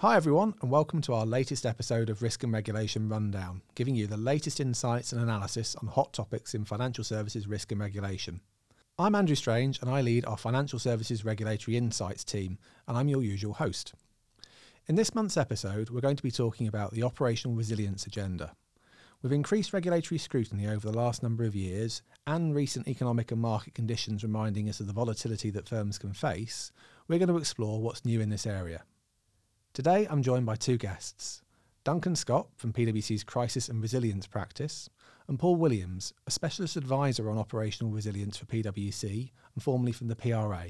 Hi, everyone, and welcome to our latest episode of Risk and Regulation Rundown, giving you the latest insights and analysis on hot topics in financial services risk and regulation. I'm Andrew Strange, and I lead our Financial Services Regulatory Insights team, and I'm your usual host. In this month's episode, we're going to be talking about the operational resilience agenda. With increased regulatory scrutiny over the last number of years and recent economic and market conditions reminding us of the volatility that firms can face, we're going to explore what's new in this area. Today, I'm joined by two guests Duncan Scott from PwC's Crisis and Resilience Practice, and Paul Williams, a specialist advisor on operational resilience for PwC and formerly from the PRA.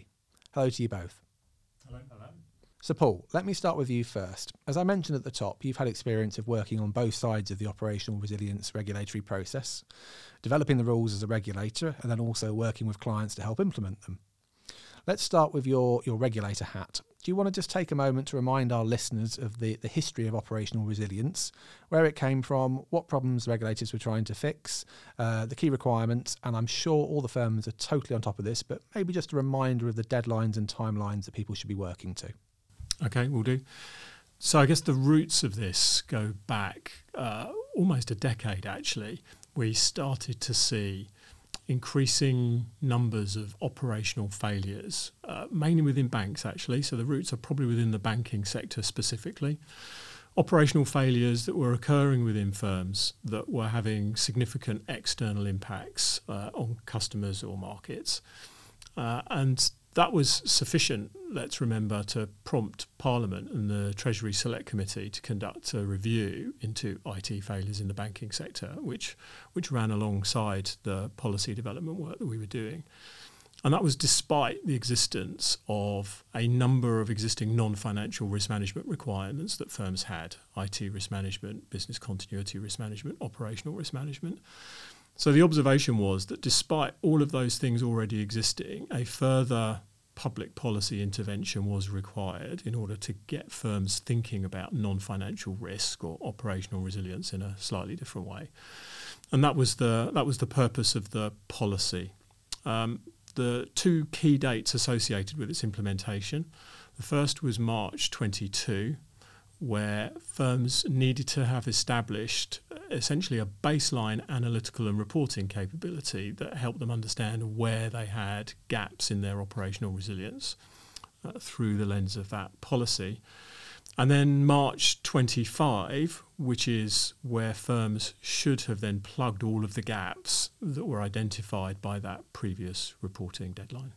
Hello to you both. Hello. Hello. So, Paul, let me start with you first. As I mentioned at the top, you've had experience of working on both sides of the operational resilience regulatory process, developing the rules as a regulator, and then also working with clients to help implement them. Let's start with your, your regulator hat. Do you want to just take a moment to remind our listeners of the, the history of operational resilience, where it came from, what problems regulators were trying to fix, uh, the key requirements, and I'm sure all the firms are totally on top of this, but maybe just a reminder of the deadlines and timelines that people should be working to. Okay, we'll do. So I guess the roots of this go back uh, almost a decade actually. We started to see increasing numbers of operational failures, uh, mainly within banks, actually. So the roots are probably within the banking sector specifically. Operational failures that were occurring within firms that were having significant external impacts uh, on customers or markets. Uh, and that was sufficient, let's remember, to prompt Parliament and the Treasury Select Committee to conduct a review into IT failures in the banking sector, which, which ran alongside the policy development work that we were doing. And that was despite the existence of a number of existing non financial risk management requirements that firms had IT risk management, business continuity risk management, operational risk management. So the observation was that despite all of those things already existing, a further public policy intervention was required in order to get firms thinking about non financial risk or operational resilience in a slightly different way. And that was the, that was the purpose of the policy. Um, the two key dates associated with its implementation the first was March 22, where firms needed to have established essentially a baseline analytical and reporting capability that helped them understand where they had gaps in their operational resilience uh, through the lens of that policy. And then March 25, which is where firms should have then plugged all of the gaps that were identified by that previous reporting deadline.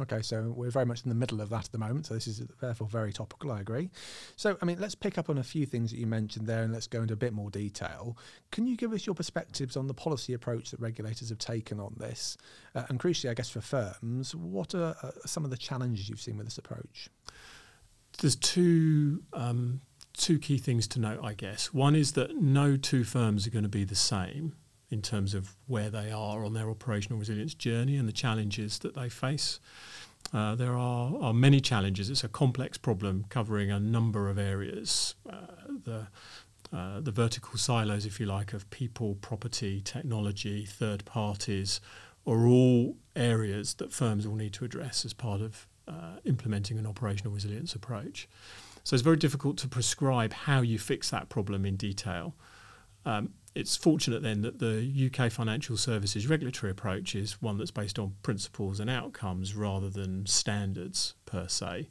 Okay, so we're very much in the middle of that at the moment, so this is therefore very topical, I agree. So, I mean, let's pick up on a few things that you mentioned there and let's go into a bit more detail. Can you give us your perspectives on the policy approach that regulators have taken on this? Uh, and crucially, I guess, for firms, what are uh, some of the challenges you've seen with this approach? There's two. Um, two key things to note, I guess. One is that no two firms are going to be the same in terms of where they are on their operational resilience journey and the challenges that they face. Uh, there are, are, many challenges. It's a complex problem covering a number of areas. Uh, the uh, the vertical silos, if you like, of people, property, technology, third parties, are all areas that firms will need to address as part of uh, implementing an operational resilience approach. So it's very difficult to prescribe how you fix that problem in detail. Um, it's fortunate then that the UK financial services regulatory approach is one that's based on principles and outcomes rather than standards per se.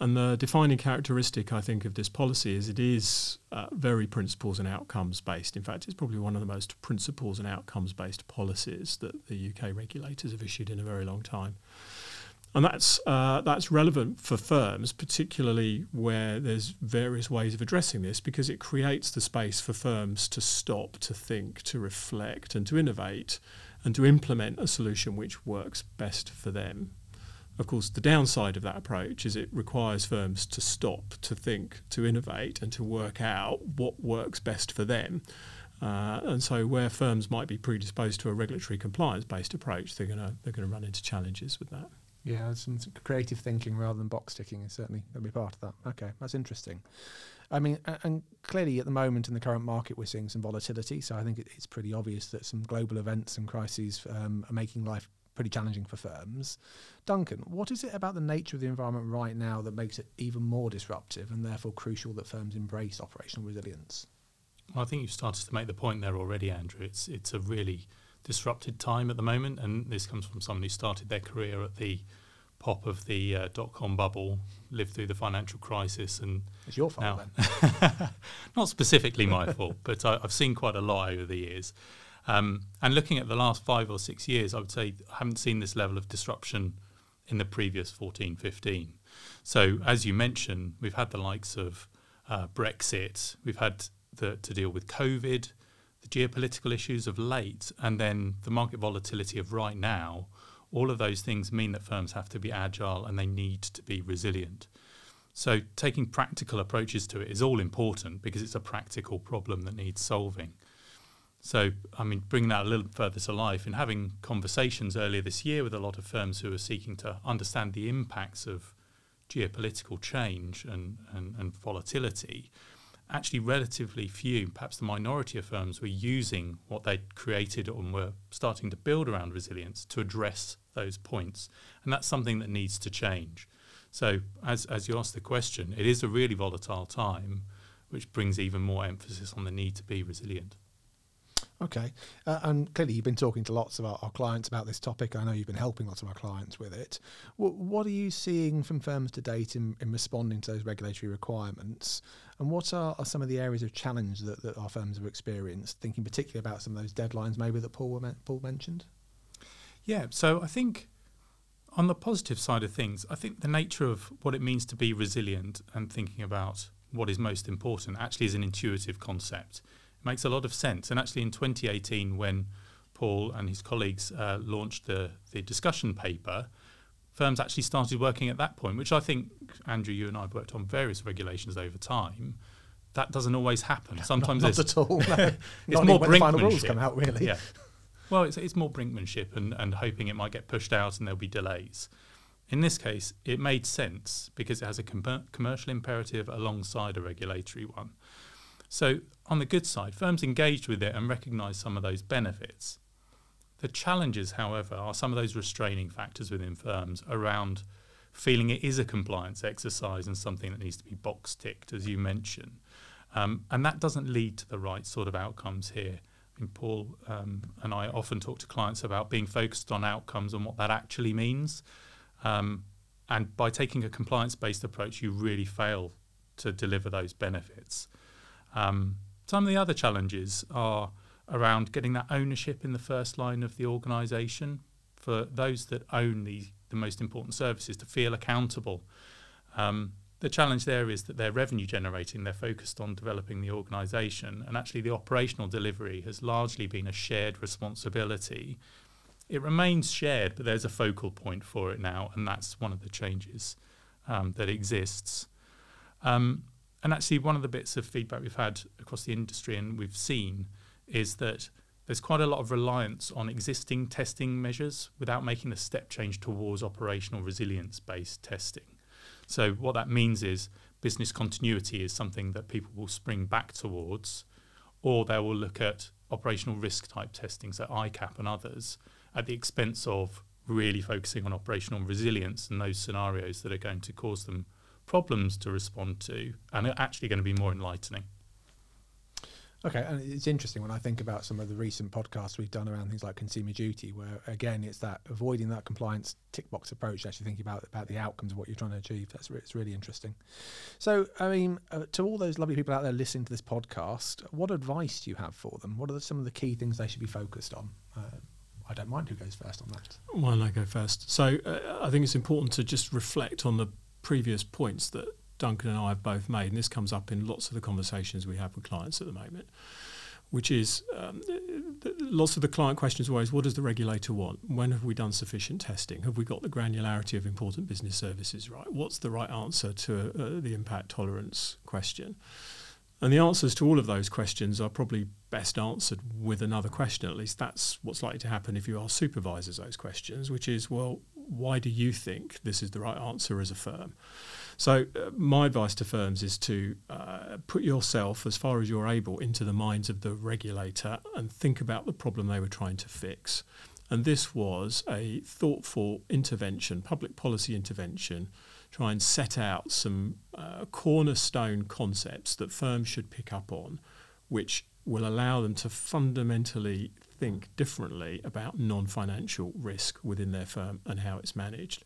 And the defining characteristic, I think, of this policy is it is uh, very principles and outcomes based. In fact, it's probably one of the most principles and outcomes based policies that the UK regulators have issued in a very long time and that's uh, that's relevant for firms, particularly where there's various ways of addressing this, because it creates the space for firms to stop, to think, to reflect, and to innovate, and to implement a solution which works best for them. Of course, the downside of that approach is it requires firms to stop, to think, to innovate, and to work out what works best for them. Uh, and so, where firms might be predisposed to a regulatory compliance-based approach, they're going to they're going to run into challenges with that. Yeah, some creative thinking rather than box ticking is certainly going to be part of that. Okay, that's interesting. I mean, and clearly at the moment in the current market, we're seeing some volatility. So I think it's pretty obvious that some global events and crises um, are making life pretty challenging for firms. Duncan, what is it about the nature of the environment right now that makes it even more disruptive and therefore crucial that firms embrace operational resilience? Well, I think you've started to make the point there already, Andrew. It's it's a really disrupted time at the moment, and this comes from someone who started their career at the pop of the uh, dot com bubble, lived through the financial crisis, and it's your fault now, then. not specifically my fault, but I, have seen quite a lot over the years. Um, and looking at the last five or six years, I would say I haven't seen this level of disruption in the previous 14, 15. So, as you mentioned, we've had the likes of uh, Brexit, we've had the, to deal with COVID, the geopolitical issues of late, and then the market volatility of right now all of those things mean that firms have to be agile and they need to be resilient. So, taking practical approaches to it is all important because it's a practical problem that needs solving. So, I mean, bringing that a little further to life and having conversations earlier this year with a lot of firms who are seeking to understand the impacts of geopolitical change and, and, and volatility, actually relatively few, perhaps the minority of firms, were using what they'd created and were starting to build around resilience to address those points. And that's something that needs to change. So, as, as you asked the question, it is a really volatile time, which brings even more emphasis on the need to be resilient. Okay. Uh, and clearly, you've been talking to lots of our, our, clients about this topic. I know you've been helping lots of our clients with it. W- what are you seeing from firms to date in, in responding to those regulatory requirements? And what are, are some of the areas of challenge that, that our firms have experienced, thinking particularly about some of those deadlines maybe that Paul, Paul mentioned? Yeah. So I think on the positive side of things, I think the nature of what it means to be resilient and thinking about what is most important actually is an intuitive concept It makes a lot of sense. And actually, in 2018, when Paul and his colleagues uh, launched the, the discussion paper, firms actually started working at that point, which I think, Andrew, you and I have worked on various regulations over time. That doesn't always happen. Sometimes not, not at all. No. it's more brinkmanship. final rules come out, really. Yeah. Well, it's, it's more brinkmanship and, and hoping it might get pushed out and there'll be delays. In this case, it made sense because it has a com- commercial imperative alongside a regulatory one. So, on the good side, firms engaged with it and recognised some of those benefits. The challenges, however, are some of those restraining factors within firms around feeling it is a compliance exercise and something that needs to be box ticked, as you mentioned. Um, and that doesn't lead to the right sort of outcomes here. I mean, Paul um, and I often talk to clients about being focused on outcomes and what that actually means. Um, and by taking a compliance based approach, you really fail to deliver those benefits. Um, some of the other challenges are around getting that ownership in the first line of the organisation for those that own the, the most important services to feel accountable. Um, the challenge there is that they're revenue generating, they're focused on developing the organisation, and actually the operational delivery has largely been a shared responsibility. It remains shared, but there's a focal point for it now, and that's one of the changes um, that exists. Um, and actually, one of the bits of feedback we've had across the industry and we've seen is that there's quite a lot of reliance on existing testing measures without making a step change towards operational resilience based testing. So, what that means is business continuity is something that people will spring back towards, or they will look at operational risk type testing, so ICAAP and others, at the expense of really focusing on operational resilience and those scenarios that are going to cause them problems to respond to and are actually going to be more enlightening. Okay, and it's interesting when I think about some of the recent podcasts we've done around things like consumer duty, where again it's that avoiding that compliance tick box approach, actually thinking about about the outcomes of what you're trying to achieve. That's re- it's really interesting. So, I mean, uh, to all those lovely people out there listening to this podcast, what advice do you have for them? What are the, some of the key things they should be focused on? Uh, I don't mind who goes first on that. Why don't I go first? So, uh, I think it's important to just reflect on the previous points that Duncan and I have both made, and this comes up in lots of the conversations we have with clients at the moment, which is um, lots of the client questions are always what does the regulator want? When have we done sufficient testing? Have we got the granularity of important business services right? What's the right answer to uh, the impact tolerance question? And the answers to all of those questions are probably best answered with another question. At least that's what's likely to happen if you ask supervisors those questions, which is, well, why do you think this is the right answer as a firm? So, uh, my advice to firms is to uh, put yourself, as far as you're able, into the minds of the regulator and think about the problem they were trying to fix. And this was a thoughtful intervention, public policy intervention, try and set out some uh, cornerstone concepts that firms should pick up on, which will allow them to fundamentally think differently about non financial risk within their firm and how it's managed.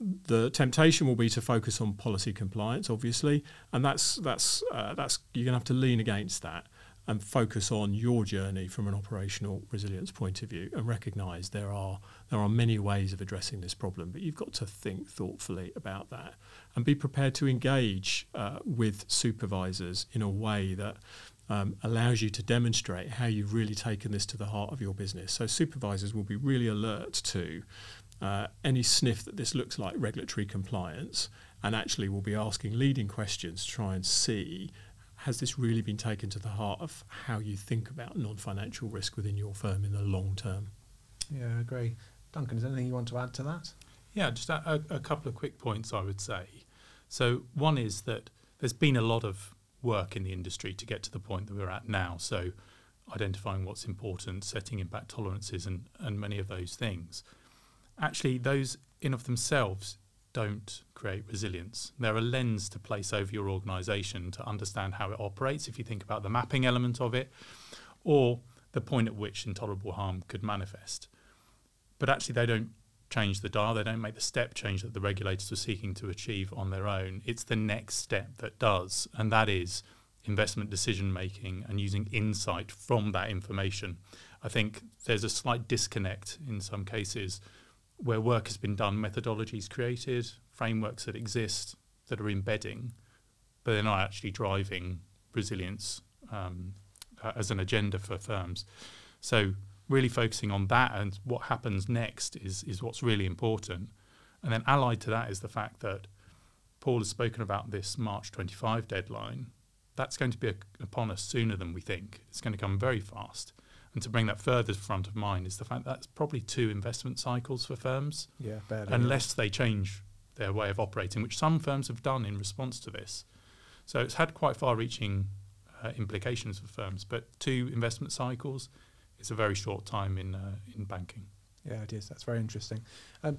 The temptation will be to focus on policy compliance, obviously, and that's that's uh, that's you're going to have to lean against that and focus on your journey from an operational resilience point of view and recognise there are there are many ways of addressing this problem, but you've got to think thoughtfully about that and be prepared to engage uh, with supervisors in a way that um, allows you to demonstrate how you've really taken this to the heart of your business. So supervisors will be really alert to uh, any sniff that this looks like regulatory compliance and actually will be asking leading questions to try and see has this really been taken to the heart of how you think about non-financial risk within your firm in the long term? Yeah, I agree. Duncan, is there anything you want to add to that? Yeah, just a, a couple of quick points I would say. So one is that there's been a lot of work in the industry to get to the point that we're at now. So identifying what's important, setting impact tolerances and, and many of those things. Actually, those in of themselves don't create resilience. They're a lens to place over your organization to understand how it operates, if you think about the mapping element of it, or the point at which intolerable harm could manifest. But actually, they don't change the dial, they don't make the step change that the regulators were seeking to achieve on their own. It's the next step that does, and that is investment decision making and using insight from that information. I think there's a slight disconnect in some cases where work has been done, methodologies created, frameworks that exist that are embedding, but they're not actually driving resilience um, as an agenda for firms. So really focusing on that and what happens next is is what's really important. And then allied to that is the fact that Paul has spoken about this March 25 deadline. That's going to be a, upon us sooner than we think. It's going to come very fast. And to bring that further to front of mind is the fact that that's probably two investment cycles for firms. Yeah, barely. Unless they change their way of operating, which some firms have done in response to this. So it's had quite far reaching uh, implications for firms, but two investment cycles is a very short time in, uh, in banking. Yeah, it is. That's very interesting. Um,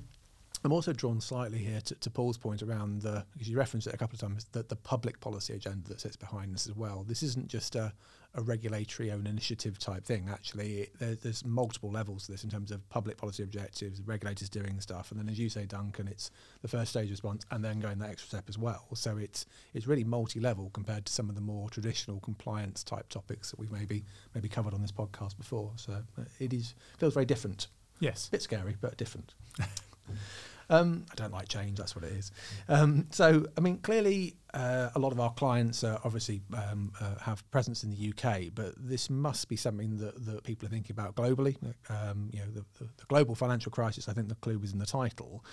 I'm also drawn slightly here to, to, Paul's point around the, because you referenced it a couple of times, that the public policy agenda that sits behind this as well. This isn't just a, a regulatory own initiative type thing. Actually, it, there, there's multiple levels to this in terms of public policy objectives, regulators doing stuff, and then as you say, Duncan, it's the first stage response, and then going that extra step as well. So it's it's really multi-level compared to some of the more traditional compliance type topics that we've maybe maybe covered on this podcast before. So uh, it is feels very different. Yes, a bit scary, but different. Um, I don't like change. That's what it is. Um, so, I mean, clearly, uh, a lot of our clients uh, obviously um, uh, have presence in the UK, but this must be something that, that people are thinking about globally. Um, you know, the, the, the, global financial crisis. I think the clue was in the title.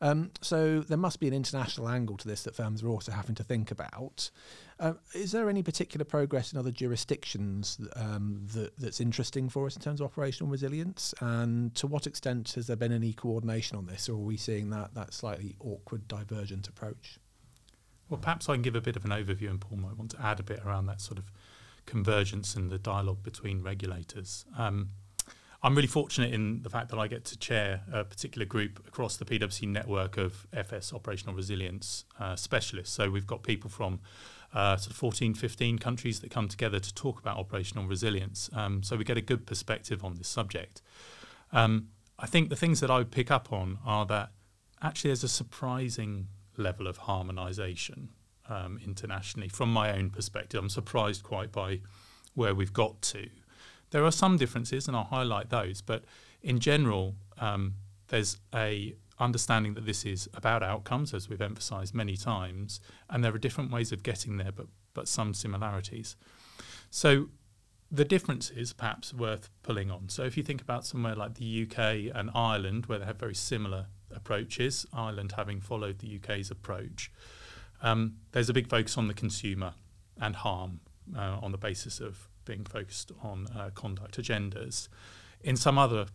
Um, so there must be an international angle to this that firms are also having to think about. Uh, is there any particular progress in other jurisdictions um, that, that's interesting for us in terms of operational resilience? And to what extent has there been any coordination on this, or are we seeing that that slightly awkward divergent approach? Well, perhaps I can give a bit of an overview, and Paul might want to add a bit around that sort of convergence and the dialogue between regulators. Um, I'm really fortunate in the fact that I get to chair a particular group across the PwC network of FS operational resilience uh, specialists. So we've got people from uh, sort of 14, 15 countries that come together to talk about operational resilience. Um, so we get a good perspective on this subject. Um, I think the things that I would pick up on are that actually there's a surprising level of harmonisation um, internationally. From my own perspective, I'm surprised quite by where we've got to. There are some differences, and I'll highlight those, but in general, um, there's a understanding that this is about outcomes, as we've emphasised many times, and there are different ways of getting there, but but some similarities. So the differences perhaps worth pulling on. So if you think about somewhere like the UK and Ireland, where they have very similar approaches, Ireland having followed the UK's approach, um, there's a big focus on the consumer and harm uh, on the basis of being focused on uh, conduct agendas. In some other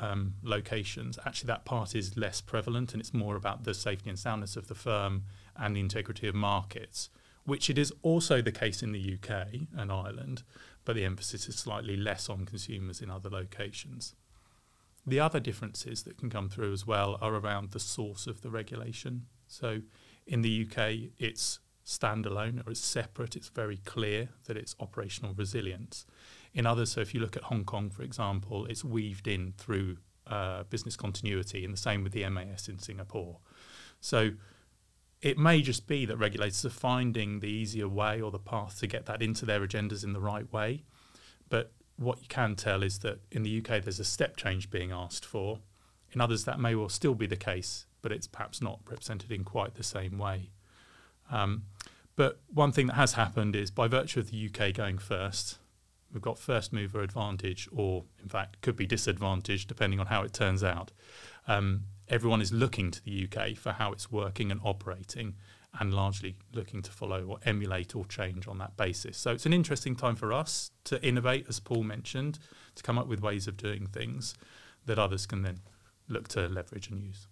um, locations, actually that part is less prevalent and it's more about the safety and soundness of the firm and the integrity of markets, which it is also the case in the UK and Ireland, but the emphasis is slightly less on consumers in other locations. The other differences that can come through as well are around the source of the regulation. So in the UK, it's standalone or it's separate. It's very clear that it's operational resilience. In others, so if you look at Hong Kong, for example, it's weaved in through uh, business continuity, and the same with the MAS in Singapore. So it may just be that regulators are finding the easier way or the path to get that into their agendas in the right way. But what you can tell is that in the UK, there's a step change being asked for. In others, that may well still be the case, but it's perhaps not represented in quite the same way. Um, but one thing that has happened is by virtue of the UK going first, we've got first mover advantage, or in fact, could be disadvantage depending on how it turns out. Um, everyone is looking to the UK for how it's working and operating, and largely looking to follow or emulate or change on that basis. So it's an interesting time for us to innovate, as Paul mentioned, to come up with ways of doing things that others can then look to leverage and use.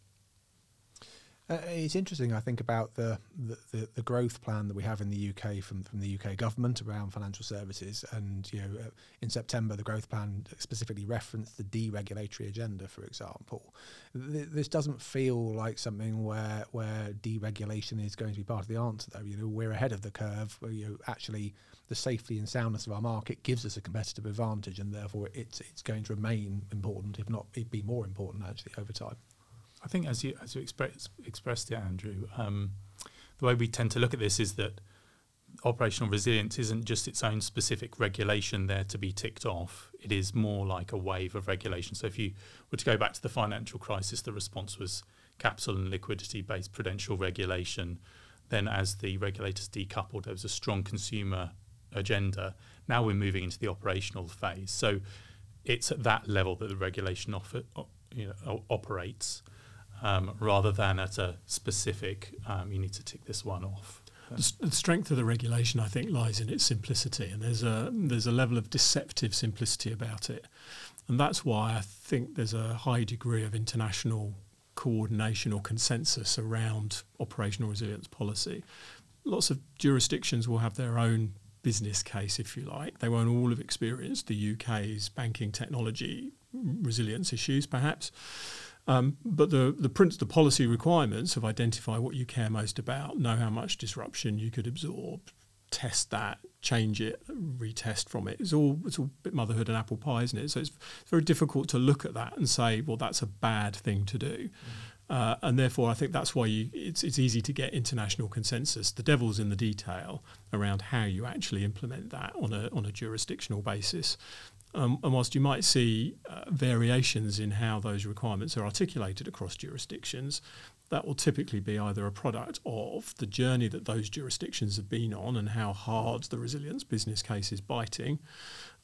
Uh, it's interesting, I think, about the, the, the, growth plan that we have in the UK from, from the UK government around financial services. And you know, uh, in September, the growth plan specifically referenced the deregulatory agenda, for example. Th- this doesn't feel like something where where deregulation is going to be part of the answer, though. You know, we're ahead of the curve. Where, you know, actually, the safety and soundness of our market gives us a competitive advantage, and therefore, it's it's going to remain important, if not, be more important actually over time. I think as you as you express, expressed it, Andrew, um, the way we tend to look at this is that operational resilience isn't just its own specific regulation there to be ticked off. It is more like a wave of regulation. So if you were to go back to the financial crisis, the response was capital and liquidity based prudential regulation. Then, as the regulators decoupled, there was a strong consumer agenda. Now we're moving into the operational phase. So it's at that level that the regulation offer, you know, operates um, rather than at a specific, um, you need to tick this one off. The strength of the regulation, I think, lies in its simplicity, and there's a there's a level of deceptive simplicity about it, and that's why I think there's a high degree of international coordination or consensus around operational resilience policy. Lots of jurisdictions will have their own business case, if you like. They won't all have experienced the UK's banking technology resilience issues, perhaps. Um, but the the, print, the policy requirements of identify what you care most about, know how much disruption you could absorb, test that, change it, retest from it. It's all it's all bit motherhood and apple pie, isn't it? So it's very difficult to look at that and say, well, that's a bad thing to do. Mm. Uh, and therefore, I think that's why you, it's, it's easy to get international consensus. The devil's in the detail around how you actually implement that on a, on a jurisdictional basis. Um, and whilst you might see uh, variations in how those requirements are articulated across jurisdictions, that will typically be either a product of the journey that those jurisdictions have been on and how hard the resilience business case is biting,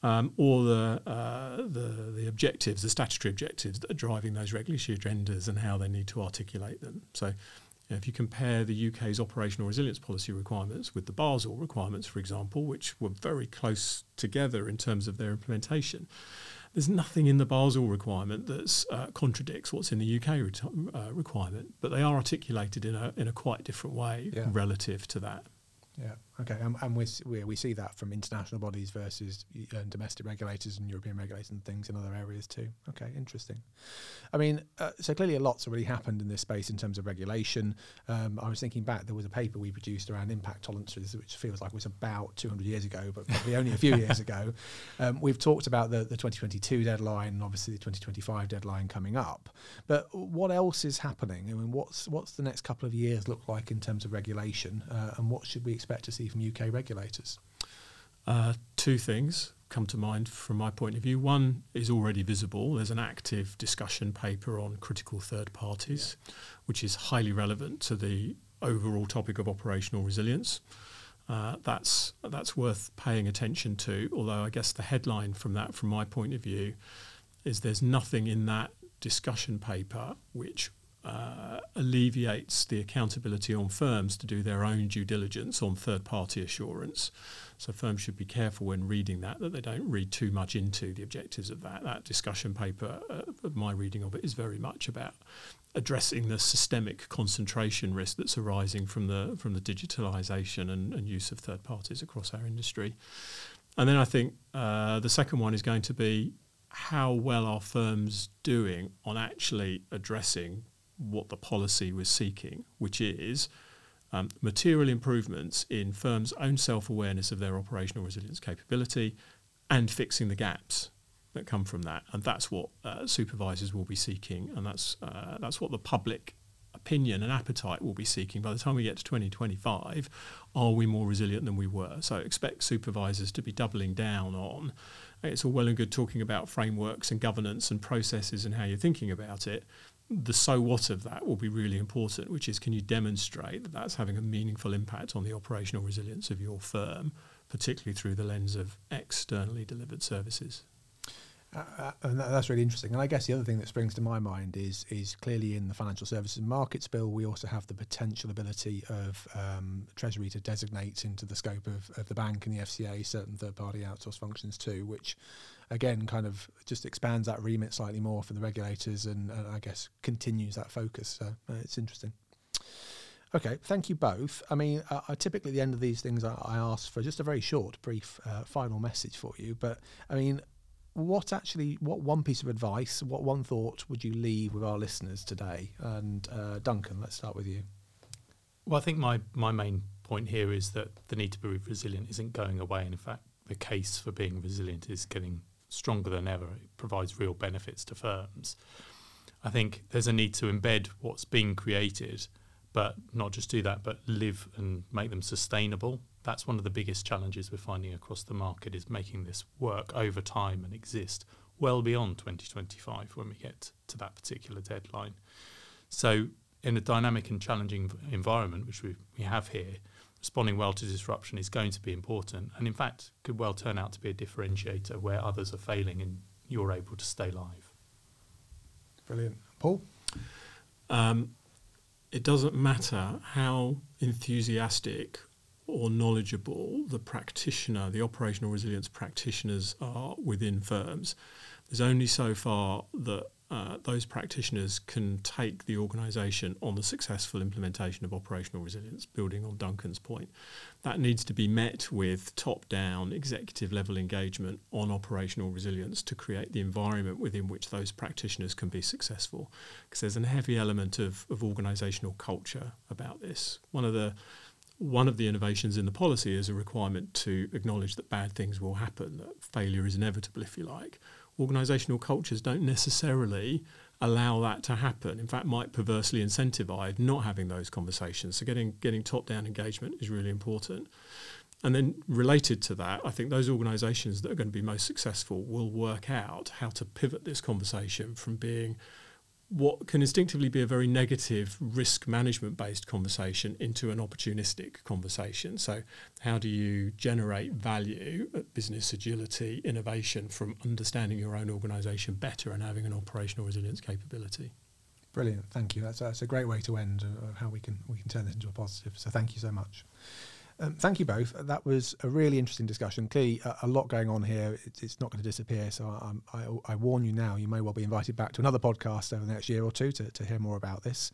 um, or the, uh, the, the objectives, the statutory objectives that are driving those regulatory agendas and how they need to articulate them. So if you compare the UK's operational resilience policy requirements with the Basel requirements, for example, which were very close together in terms of their implementation, there's nothing in the Basel requirement that uh, contradicts what's in the UK uh, requirement, but they are articulated in a in a quite different way yeah. relative to that. Yeah. Okay. Um, and we, we we see that from international bodies versus uh, domestic regulators and European regulators and things in other areas too. Okay. Interesting. I mean, uh, so clearly a lot's already happened in this space in terms of regulation. Um, I was thinking back, there was a paper we produced around impact tolerances, which feels like was about 200 years ago, but probably only a few years ago. Um, we've talked about the, the 2022 deadline and obviously the 2025 deadline coming up. But what else is happening? I mean, what's what's the next couple of years look like in terms of regulation, uh, and what should we expect to see from UK regulators? Uh, two things come to mind from my point of view. One is already visible. There's an active discussion paper on critical third parties, yeah. which is highly relevant to the overall topic of operational resilience. Uh, that's that's worth paying attention to. Although I guess the headline from that, from my point of view, is there's nothing in that discussion paper which uh, alleviates the accountability on firms to do their own due diligence on third party assurance. So firms should be careful when reading that, that they don't read too much into the objectives of that. That discussion paper, uh, my reading of it, is very much about addressing the systemic concentration risk that's arising from the from the digitalisation and, and use of third parties across our industry. And then I think uh, the second one is going to be how well are firms doing on actually addressing what the policy was seeking, which is um, material improvements in firms' own self awareness of their operational resilience capability and fixing the gaps that come from that. And that's what uh, supervisors will be seeking, and that's, uh, that's what the public opinion and appetite will be seeking by the time we get to 2025 are we more resilient than we were so expect supervisors to be doubling down on it's all well and good talking about frameworks and governance and processes and how you're thinking about it the so what of that will be really important, which is can you demonstrate that that's having a meaningful impact on the operational resilience of your firm, particularly through the lens of externally delivered services? Uh, uh and that's really interesting. And I guess the other thing that springs to my mind is is clearly in the Financial Services Markets Bill, we also have the potential ability of um, Treasury to designate into the scope of, of the bank and the FCA certain third party outsourced functions too, which again kind of just expands that remit slightly more for the regulators and, and I guess continues that focus. So uh, it's interesting. Okay, thank you both. I mean, uh, I typically at the end of these things, I, I ask for just a very short, brief, uh, final message for you. But I mean, what actually, what one piece of advice, what one thought would you leave with our listeners today? And uh, Duncan, let's start with you. Well, I think my my main point here is that the need to be resilient isn't going away, and in fact, the case for being resilient is getting stronger than ever. It provides real benefits to firms. I think there's a need to embed what's being created, but not just do that, but live and make them sustainable. That's one of the biggest challenges we're finding across the market is making this work over time and exist well beyond 2025 when we get to that particular deadline. So, in a dynamic and challenging environment, which we, we have here, responding well to disruption is going to be important, and in fact could well turn out to be a differentiator where others are failing and you're able to stay live. Brilliant, Paul. Um, it doesn't matter how enthusiastic or knowledgeable the practitioner, the operational resilience practitioners are within firms. There's only so far that uh, those practitioners can take the organisation on the successful implementation of operational resilience, building on Duncan's point. That needs to be met with top down executive level engagement on operational resilience to create the environment within which those practitioners can be successful. Because there's a heavy element of, of organisational culture about this. One of the one of the innovations in the policy is a requirement to acknowledge that bad things will happen, that failure is inevitable, if you like organisational cultures don't necessarily allow that to happen. In fact, might perversely incentivize not having those conversations. So getting getting top down engagement is really important. And then related to that, I think those organisations that are going to be most successful will work out how to pivot this conversation from being what can instinctively be a very negative risk management based conversation into an opportunistic conversation. So, how do you generate value, uh, business agility, innovation from understanding your own organisation better and having an operational resilience capability? Brilliant, thank you. That's, that's a great way to end uh, of how we can we can turn this into a positive. So, thank you so much. Um, thank you both. That was a really interesting discussion. Clearly, a, a lot going on here. It's, not going to disappear. So I, I, I, warn you now, you may well be invited back to another podcast over the next year or two to, to hear more about this.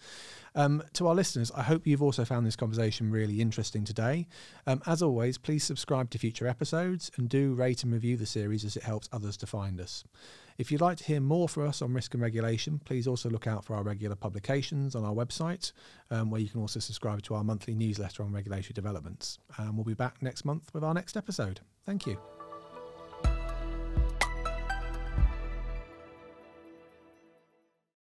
Um, to our listeners, I hope you've also found this conversation really interesting today. Um, as always, please subscribe to future episodes and do rate and review the series as it helps others to find us. If you'd like to hear more from us on risk and regulation, please also look out for our regular publications on our website, um, where you can also subscribe to our monthly newsletter on regulatory developments. And we'll be back next month with our next episode. Thank you.